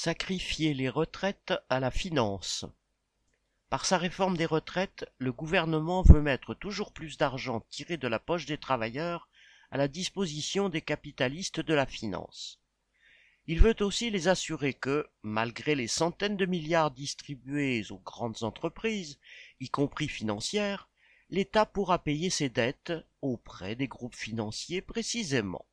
Sacrifier les retraites à la finance. Par sa réforme des retraites, le gouvernement veut mettre toujours plus d'argent tiré de la poche des travailleurs à la disposition des capitalistes de la finance. Il veut aussi les assurer que, malgré les centaines de milliards distribués aux grandes entreprises, y compris financières, l'État pourra payer ses dettes auprès des groupes financiers précisément.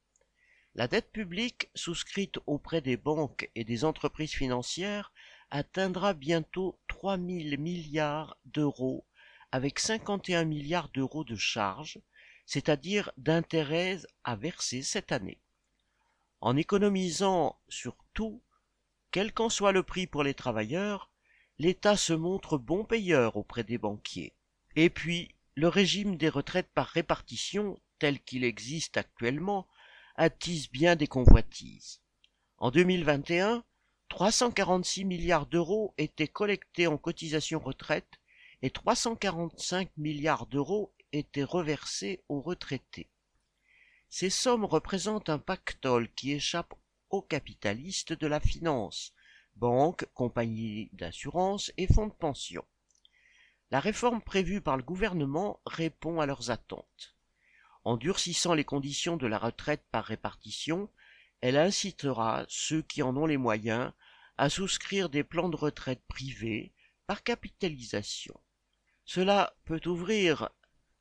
La dette publique souscrite auprès des banques et des entreprises financières atteindra bientôt 3 000 milliards d'euros avec 51 milliards d'euros de charges, c'est-à-dire d'intérêts à verser cette année. En économisant sur tout, quel qu'en soit le prix pour les travailleurs, l'État se montre bon payeur auprès des banquiers. Et puis, le régime des retraites par répartition, tel qu'il existe actuellement, attise bien des convoitises. En 2021, 346 milliards d'euros étaient collectés en cotisations retraite et 345 milliards d'euros étaient reversés aux retraités. Ces sommes représentent un pactole qui échappe aux capitalistes de la finance, banques, compagnies d'assurance et fonds de pension. La réforme prévue par le gouvernement répond à leurs attentes. En durcissant les conditions de la retraite par répartition, elle incitera ceux qui en ont les moyens à souscrire des plans de retraite privés par capitalisation. Cela peut ouvrir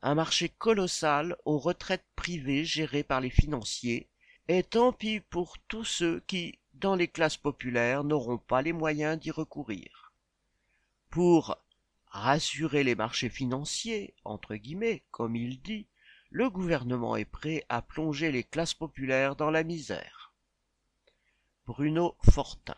un marché colossal aux retraites privées gérées par les financiers, et tant pis pour tous ceux qui, dans les classes populaires, n'auront pas les moyens d'y recourir. Pour rassurer les marchés financiers, entre guillemets, comme il dit, le gouvernement est prêt à plonger les classes populaires dans la misère. Bruno Fortin